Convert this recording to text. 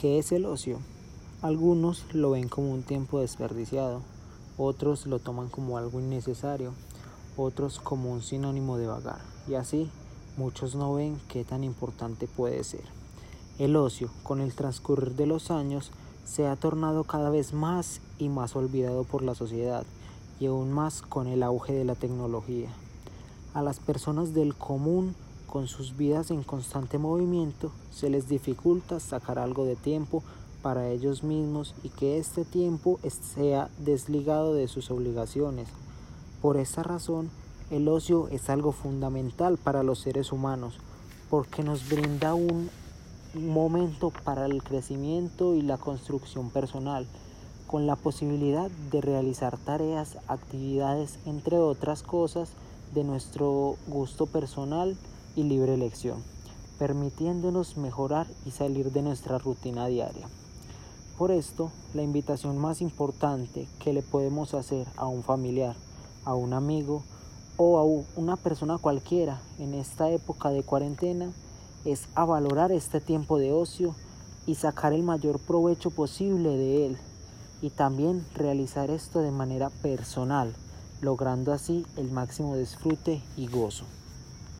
¿Qué es el ocio? Algunos lo ven como un tiempo desperdiciado, otros lo toman como algo innecesario, otros como un sinónimo de vagar, y así muchos no ven qué tan importante puede ser. El ocio, con el transcurrir de los años, se ha tornado cada vez más y más olvidado por la sociedad, y aún más con el auge de la tecnología. A las personas del común con sus vidas en constante movimiento, se les dificulta sacar algo de tiempo para ellos mismos y que este tiempo sea desligado de sus obligaciones. Por esta razón, el ocio es algo fundamental para los seres humanos, porque nos brinda un momento para el crecimiento y la construcción personal, con la posibilidad de realizar tareas, actividades, entre otras cosas, de nuestro gusto personal y libre elección, permitiéndonos mejorar y salir de nuestra rutina diaria. Por esto, la invitación más importante que le podemos hacer a un familiar, a un amigo o a una persona cualquiera en esta época de cuarentena es a valorar este tiempo de ocio y sacar el mayor provecho posible de él y también realizar esto de manera personal, logrando así el máximo disfrute y gozo.